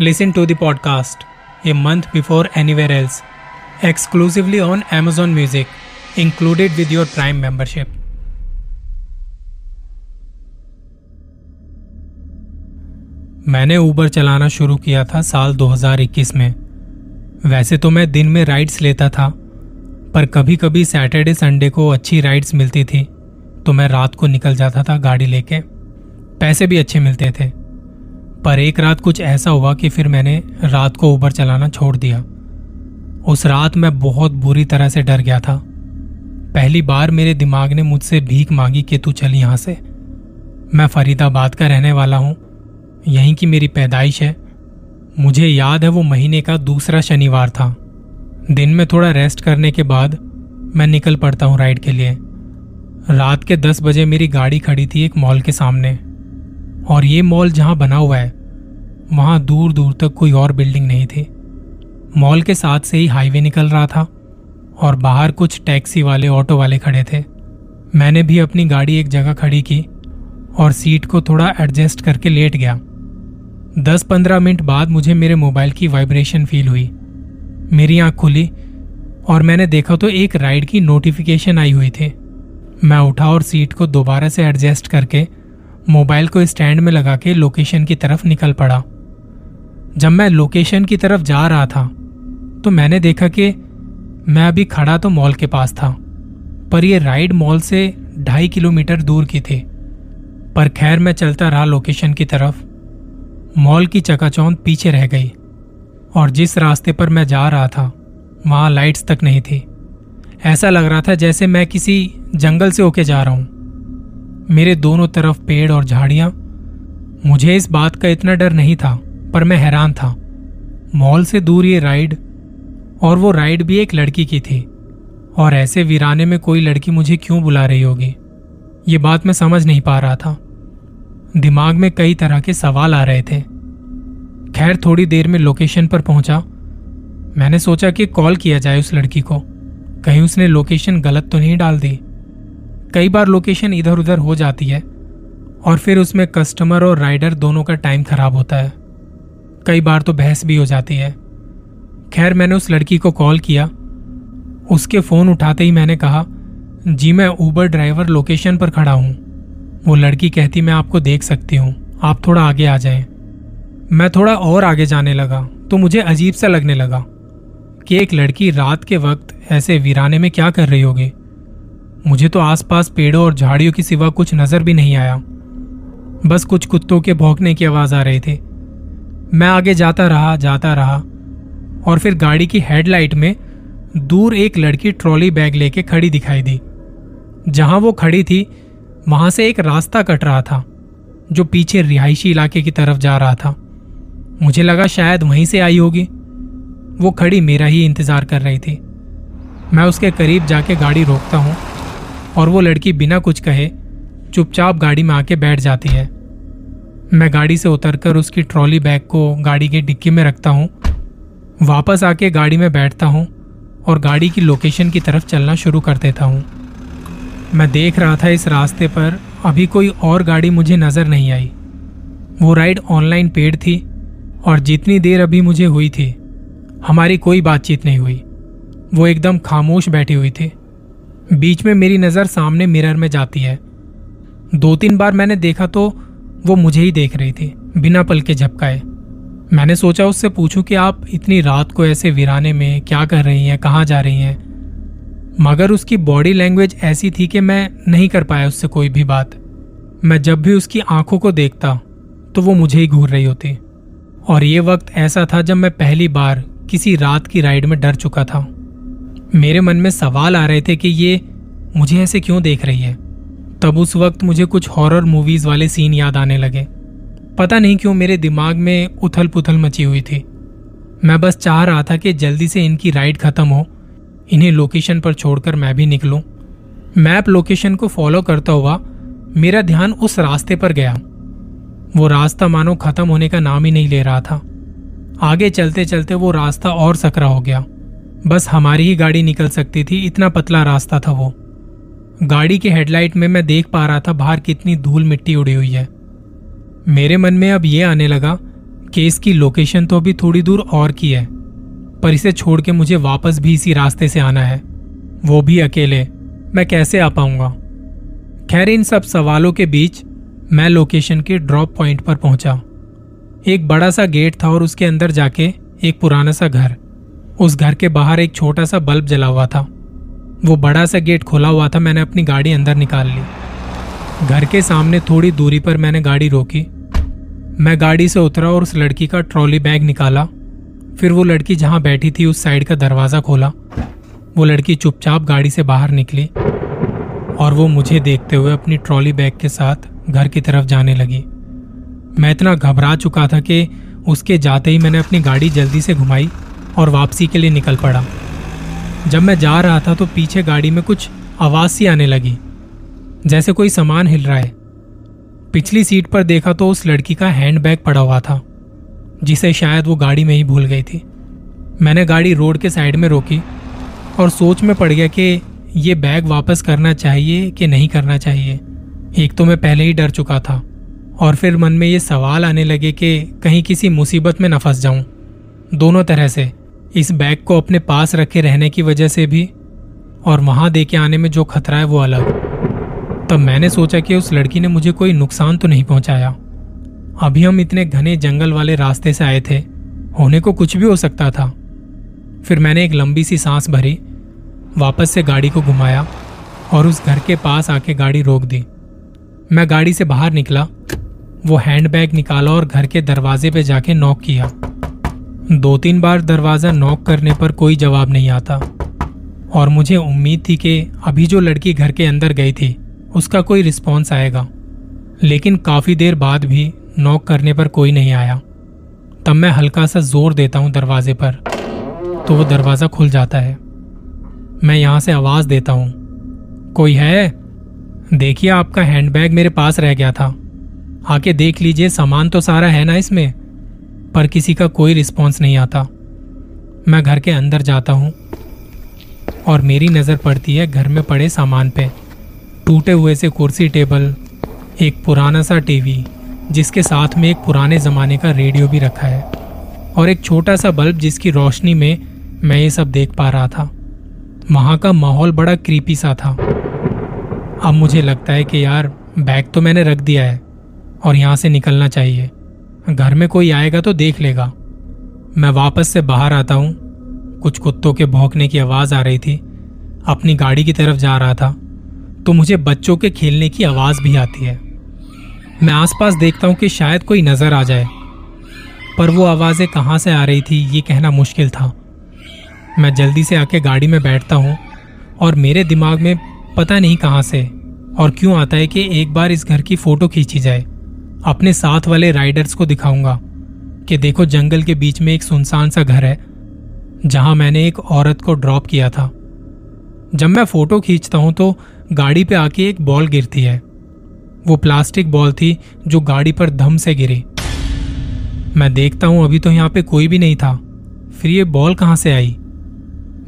Listen to the podcast a month before anywhere else exclusively on Amazon music included with your Prime membership मैंने Uber चलाना शुरू किया था साल 2021 में। वैसे तो मैं दिन में राइड्स लेता था, पर कभी कभी सैटरडे संडे को अच्छी राइड्स मिलती थी तो मैं रात को निकल जाता था गाड़ी लेके। पैसे भी अच्छे मिलते थे। पर एक रात कुछ ऐसा हुआ कि फिर मैंने रात को ऊबर चलाना छोड़ दिया। उस रात मैं बहुत बुरी तरह से डर गया था। पहली बार मेरे दिमाग ने मुझसे भीख मांगी कि तू चल यहाँ से। मैं फरीदाबाद का रहने वाला हूँ। यहीं की मेरी पैदाइश है। मुझे याद है वो महीने का दूसरा शनिवार था। दिन में थोड़ा रेस्ट करने के बाद मैं निकल पड़ता हूँ राइड के लिए। रात के दस बजे मेरी गाड़ी खड़ी थी एक मॉल के सामने। और ये मॉल जहाँ बना हुआ है, वहाँ दूर दूर तक कोई और बिल्डिंग नहीं थी। मॉल के साथ से ही हाईवे निकल रहा था और बाहर कुछ टैक्सी वाले, ऑटो वाले खड़े थे। मैंने भी अपनी गाड़ी एक जगह खड़ी की और सीट को थोड़ा एडजस्ट करके लेट गया। दस पंद्रह मिनट बाद मुझे मेरे मोबाइल की वाइब्रेशन फील हुई। मेरी आँख खुली और मैंने देखा तो एक राइड की नोटिफिकेशन आई हुई थी। मैं उठा और सीट को दोबारा से एडजस्ट करके मोबाइल को स्टैंड में लगा के लोकेशन की तरफ़ निकल पड़ा। जब मैं लोकेशन की तरफ़ जा रहा था तो मैंने देखा कि मैं अभी खड़ा तो मॉल के पास था, पर यह राइड मॉल से ढाई किलोमीटर दूर की थी। पर खैर मैं चलता रहा लोकेशन की तरफ़। मॉल की चकाचौंध पीछे रह गई, और जिस रास्ते पर मैं जा रहा था, वहाँ लाइट्स तक नहीं थी। ऐसा लग रहा था जैसे मैं किसी जंगल से होके जा रहा हूँ। मेरे दोनों तरफ़ पेड़ और झाड़ियाँ। मुझे इस बात का इतना डर नहीं था, पर मैं हैरान था। मॉल से दूर ये राइड, और वो राइड भी एक लड़की की थी। और ऐसे वीराने में कोई लड़की मुझे क्यों बुला रही होगी? ये बात मैं समझ नहीं पा रहा था। दिमाग में कई तरह के सवाल आ रहे थे। खैर, थोड़ी देर में लोकेशन पर पहुँचा। मैंने सोचा कि कॉल किया जाए उस लड़की को। कहीं उसने लोकेशन गलत तो नहीं डाल दी? कई बार लोकेशन इधर उधर हो जाती है और फिर उसमें कस्टमर और राइडर दोनों का टाइम खराब होता है। कई बार तो बहस भी हो जाती है। खैर, मैंने उस लड़की को कॉल किया। उसके फ़ोन उठाते ही मैंने कहा, जी, मैं ऊबर ड्राइवर लोकेशन पर खड़ा हूँ। वो लड़की कहती, मैं आपको देख सकती हूँ। आप थोड़ा आगे आ जाएँ। मैं थोड़ा और आगे जाने लगा। तो मुझे अजीब सा लगने लगा कि एक लड़की रात के वक्त ऐसे वीराने में क्या कर रही होगी? मुझे तो आसपास पेड़ों और झाड़ियों के सिवा कुछ नज़र भी नहीं आया। बस कुछ कुत्तों के भौंकने की आवाज़ आ रही थी। मैं आगे जाता रहा जाता रहा, और फिर गाड़ी की हेडलाइट में दूर एक लड़की ट्रॉली बैग लेके खड़ी दिखाई दी। जहाँ वो खड़ी थी, वहाँ से एक रास्ता कट रहा था, जो पीछे रिहायशी इलाके की तरफ़ जा रहा था। मुझे लगा शायद वहीं से आई होगी। वो खड़ी मेरा ही इंतज़ार कर रही थी। मैं उसके करीब जाके गाड़ी रोकता हूँ। और वो लड़की बिना कुछ कहे चुपचाप गाड़ी में आके बैठ जाती है। मैं गाड़ी से उतरकर उसकी ट्रॉली बैग को गाड़ी के डिक्की में रखता हूँ। वापस आके गाड़ी में बैठता हूँ और गाड़ी की लोकेशन की तरफ़ चलना शुरू कर देता हूँ। मैं देख रहा था इस रास्ते पर अभी कोई और गाड़ी मुझे नज़र नहीं आई। वो राइड ऑनलाइन पेड थी और जितनी देर अभी मुझे हुई थी, हमारी कोई बातचीत नहीं हुई। वो एकदम खामोश बैठी हुई थी। बीच में मेरी नज़र सामने मिरर में जाती है। दो तीन बार मैंने देखा तो वो मुझे ही देख रही थी, बिना पल के झपकाए। मैंने सोचा उससे पूछूँ कि आप इतनी रात को ऐसे वीराने में क्या कर रही हैं, कहाँ जा रही हैं? मगर उसकी बॉडी लैंग्वेज ऐसी थी कि मैं नहीं कर पाया उससे कोई भी बात। मैं जब भी उसकी आँखों को देखता तो वो मुझे ही घूर रही होती। और ये वक्त ऐसा था जब मैं पहली बार किसी रात की राइड में डर चुका था। मेरे मन में सवाल आ रहे थे कि ये मुझे ऐसे क्यों देख रही है? तब उस वक्त मुझे कुछ हॉरर मूवीज़ वाले सीन याद आने लगे। पता नहीं क्यों मेरे दिमाग में उथल पुथल मची हुई थी। मैं बस चाह रहा था कि जल्दी से इनकी राइड खत्म हो। इन्हें लोकेशन पर छोड़कर मैं भी निकलूं। मैप लोकेशन को फॉलो करता हुआ मेरा ध्यान उस रास्ते पर गया। वो रास्ता मानो खत्म होने का नाम ही नहीं ले रहा था। आगे चलते चलते वो रास्ता और सकरा हो गया। बस हमारी ही गाड़ी निकल सकती थी, इतना पतला रास्ता था वो। गाड़ी के हेडलाइट में मैं देख पा रहा था बाहर कितनी धूल मिट्टी उड़ी हुई है। मेरे मन में अब ये आने लगा कि इसकी लोकेशन तो अभी थोड़ी दूर और की है, पर इसे छोड़ के मुझे वापस भी इसी रास्ते से आना है। वो भी अकेले, मैं कैसे आ पाऊँगा? खैर, इन सब सवालों के बीच मैं लोकेशन के ड्रॉप पॉइंट पर पहुँचा। एक बड़ा सा गेट था और उसके अंदर जाके एक पुराना सा घर। उस घर के बाहर एक छोटा सा बल्ब जला हुआ था। वो बड़ा सा गेट खुला हुआ था, मैंने अपनी गाड़ी अंदर निकाल ली। घर के सामने थोड़ी दूरी पर मैंने गाड़ी रोकी। मैं गाड़ी से उतरा और उस लड़की का ट्रॉली बैग निकाला। फिर वो लड़की जहाँ बैठी थी, उस साइड का दरवाज़ा खोला। वो लड़की चुपचाप गाड़ी से बाहर निकली और वो मुझे देखते हुए अपनी ट्रॉली बैग के साथ घर की तरफ़ जाने लगी। मैं इतना घबरा चुका था कि उसके जाते ही मैंने अपनी गाड़ी जल्दी से घुमाई। और वापसी के लिए निकल पड़ा। जब मैं जा रहा था तो पीछे गाड़ी में कुछ आवाज़ सी आने लगी, जैसे कोई सामान हिल रहा है। पिछली सीट पर देखा तो उस लड़की का हैंडबैग पड़ा हुआ था, जिसे शायद वो गाड़ी में ही भूल गई थी। मैंने गाड़ी रोड के साइड में रोकी और सोच में पड़ गया कि ये बैग वापस करना चाहिए कि नहीं करना चाहिए। एक तो मैं पहले ही डर चुका था और फिर मन में ये सवाल आने लगे कि कहीं किसी मुसीबत में न फंस जाऊँ। दोनों तरह से इस बैग को अपने पास रखे रहने की वजह से भी और वहाँ दे के आने में जो खतरा है वो अलग। तब मैंने सोचा कि उस लड़की ने मुझे कोई नुकसान तो नहीं पहुँचाया। अभी हम इतने घने जंगल वाले रास्ते से आए थे, होने को कुछ भी हो सकता था। फिर मैंने एक लंबी सी सांस भरी, वापस से गाड़ी को घुमाया और उस घर के पास आके गाड़ी रोक दी। मैं गाड़ी से बाहर निकला, वो हैंडबैग निकाला और घर के दरवाजे पे जाके नॉक किया। दो तीन बार दरवाज़ा नॉक करने पर कोई जवाब नहीं आता। और मुझे उम्मीद थी कि अभी जो लड़की घर के अंदर गई थी, उसका कोई रिस्पॉन्स आएगा। लेकिन काफ़ी देर बाद भी नॉक करने पर कोई नहीं आया। तब मैं हल्का सा ज़ोर देता हूँ दरवाजे पर तो वो दरवाज़ा खुल जाता है। मैं यहाँ से आवाज़ देता हूँ, कोई है? देखिए, आपका हैंडबैग मेरे पास रह गया था। आके देख लीजिए, सामान तो सारा है ना इसमें? पर किसी का कोई रिस्पॉन्स नहीं आता। मैं घर के अंदर जाता हूँ और मेरी नज़र पड़ती है घर में पड़े सामान पे। टूटे हुए से कुर्सी टेबल, एक पुराना सा टीवी, जिसके साथ में एक पुराने ज़माने का रेडियो भी रखा है, और एक छोटा सा बल्ब जिसकी रोशनी में मैं ये सब देख पा रहा था। वहाँ का माहौल बड़ा क्रीपी सा था। अब मुझे लगता है कि यार, बैग तो मैंने रख दिया है और यहाँ से निकलना चाहिए। घर में कोई आएगा तो देख लेगा। मैं वापस से बाहर आता हूँ। कुछ कुत्तों के भौंकने की आवाज़ आ रही थी। अपनी गाड़ी की तरफ़ जा रहा था। तो मुझे बच्चों के खेलने की आवाज़ भी आती है। मैं आसपास देखता हूँ कि शायद कोई नज़र आ जाए। पर वो आवाज़ें कहाँ से आ रही थी, ये कहना मुश्किल था। मैं जल्दी से आके गाड़ी में बैठता हूँ और मेरे दिमाग में पता नहीं कहाँ से और क्यों आता है कि एक बार इस घर की फ़ोटो खींची जाए। अपने साथ वाले राइडर्स को दिखाऊँगा कि देखो जंगल के बीच में एक सुनसान सा घर है, जहाँ मैंने एक औरत को ड्रॉप किया था। जब मैं फ़ोटो खींचता हूँ तो गाड़ी पे आके एक बॉल गिरती है। वो प्लास्टिक बॉल थी जो गाड़ी पर धम से गिरी। मैं देखता हूँ अभी तो यहाँ पे कोई भी नहीं था। फिर ये बॉल कहाँ से आई?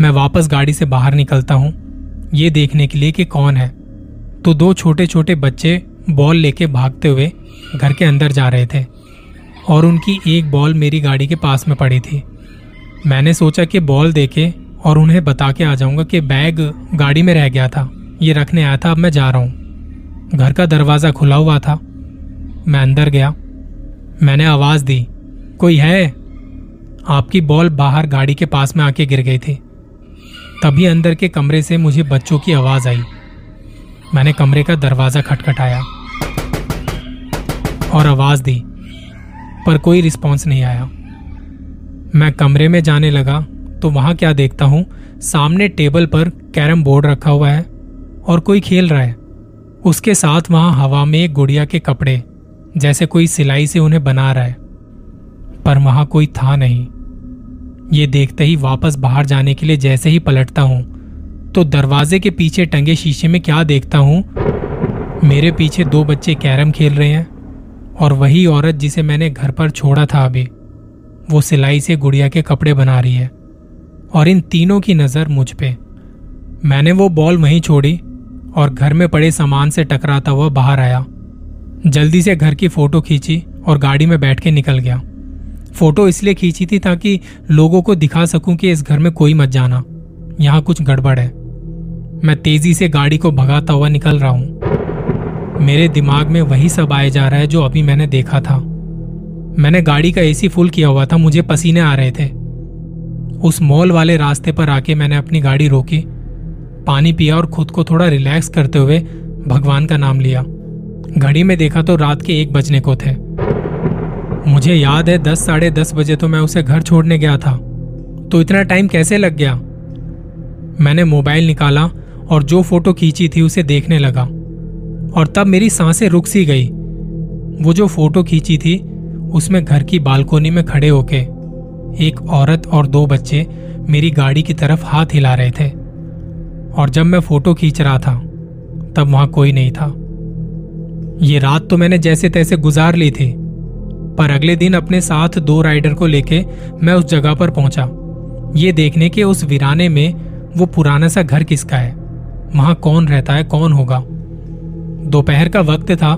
मैं वापस गाड़ी से बाहर निकलता हूँ। ये देखने के लिए कि कौन है। तो दो छोटे छोटे बच्चे बॉल लेके भागते हुए घर के अंदर जा रहे थे और उनकी एक बॉल मेरी गाड़ी के पास में पड़ी थी। मैंने सोचा कि बॉल देके और उन्हें बता के आ जाऊँगा कि बैग गाड़ी में रह गया था, ये रखने आया था, अब मैं जा रहा हूँ। घर का दरवाज़ा खुला हुआ था। मैं अंदर गया। मैंने आवाज़ दी, कोई है? आपकी बॉल बाहर गाड़ी के पास में आके गिर गई थी। तभी अंदर के कमरे से मुझे बच्चों की आवाज़ आई। मैंने कमरे का दरवाज़ा खटखटाया। और आवाज़ दी, पर कोई रिस्पॉन्स नहीं आया। मैं कमरे में जाने लगा तो वहाँ क्या देखता हूँ? सामने टेबल पर कैरम बोर्ड रखा हुआ है और कोई खेल रहा है। उसके साथ वहाँ हवा में एक गुड़िया के कपड़े, जैसे कोई सिलाई से उन्हें बना रहा है। पर वहाँ कोई था नहीं। ये देखते ही वापस बाहर जाने के लिए जैसे ही पलटता हूँ तो दरवाजे के पीछे टंगे शीशे में क्या देखता हूँ? मेरे पीछे दो बच्चे कैरम खेल रहे हैं। और वही औरत जिसे मैंने घर पर छोड़ा था अभी, वो सिलाई से गुड़िया के कपड़े बना रही है और इन तीनों की नज़र मुझ पे। मैंने वो बॉल वहीं छोड़ी और घर में पड़े सामान से टकराता हुआ बाहर आया। जल्दी से घर की फ़ोटो खींची और गाड़ी में बैठ के निकल गया। फ़ोटो इसलिए खींची थी ताकि लोगों को दिखा सकूँ कि इस घर में कोई मत जाना। यहाँ कुछ गड़बड़ है। मैं तेज़ी से गाड़ी को भगाता हुआ निकल रहा हूँ। मेरे दिमाग में वही सब आए जा रहा है जो अभी मैंने देखा था। मैंने गाड़ी का एसी फुल किया हुआ था, मुझे पसीने आ रहे थे। उस मॉल वाले रास्ते पर आके मैंने अपनी गाड़ी रोकी। पानी पिया और खुद को थोड़ा रिलैक्स करते हुए भगवान का नाम लिया। घड़ी में देखा तो रात के एक बजने को थे। मुझे याद है, दस, साढ़े दस बजे तो मैं उसे घर छोड़ने गया था। तो इतना टाइम कैसे लग गया? मैंने मोबाइल निकाला और जो फ़ोटो खींची थी उसे देखने लगा। और तब मेरी साँसें रुक सी गई। वो जो फ़ोटो खींची थी, उसमें घर की बालकोनी में खड़े होके एक औरत और दो बच्चे मेरी गाड़ी की तरफ़ हाथ हिला रहे थे। और जब मैं फ़ोटो खींच रहा था, तब वहाँ कोई नहीं था। ये रात तो मैंने जैसे तैसे गुजार ली थी, पर अगले दिन अपने साथ दो राइडर को लेके मैं उस जगह पर पहुँचा। ये देखने के उस वीराने में वो पुराना सा घर किसका है? वहाँ कौन रहता है, कौन होगा? दोपहर का वक्त था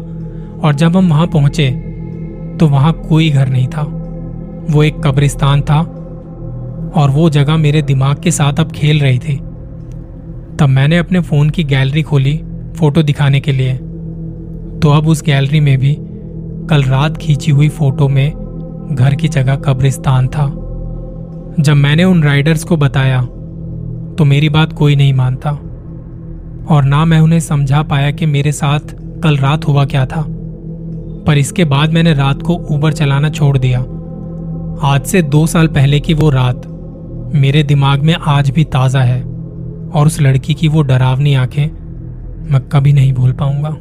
और जब हम वहाँ पहुँचे तो वहाँ कोई घर नहीं था। वो एक कब्रिस्तान था और वो जगह मेरे दिमाग के साथ अब खेल रही थी। तब मैंने अपने फ़ोन की गैलरी खोली फ़ोटो दिखाने के लिए। तो अब उस गैलरी में भी कल रात खींची हुई फ़ोटो में घर की जगह कब्रिस्तान था। जब मैंने उन राइडर्स को बताया तो मेरी बात कोई नहीं मानता। और ना मैं उन्हें समझा पाया कि मेरे साथ कल रात हुआ क्या था। पर इसके बाद मैंने रात को ऊबर चलाना छोड़ दिया। आज से दो साल पहले की वो रात मेरे दिमाग में आज भी ताज़ा है और उस लड़की की वो डरावनी आँखें मैं कभी नहीं भूल पाऊँगा।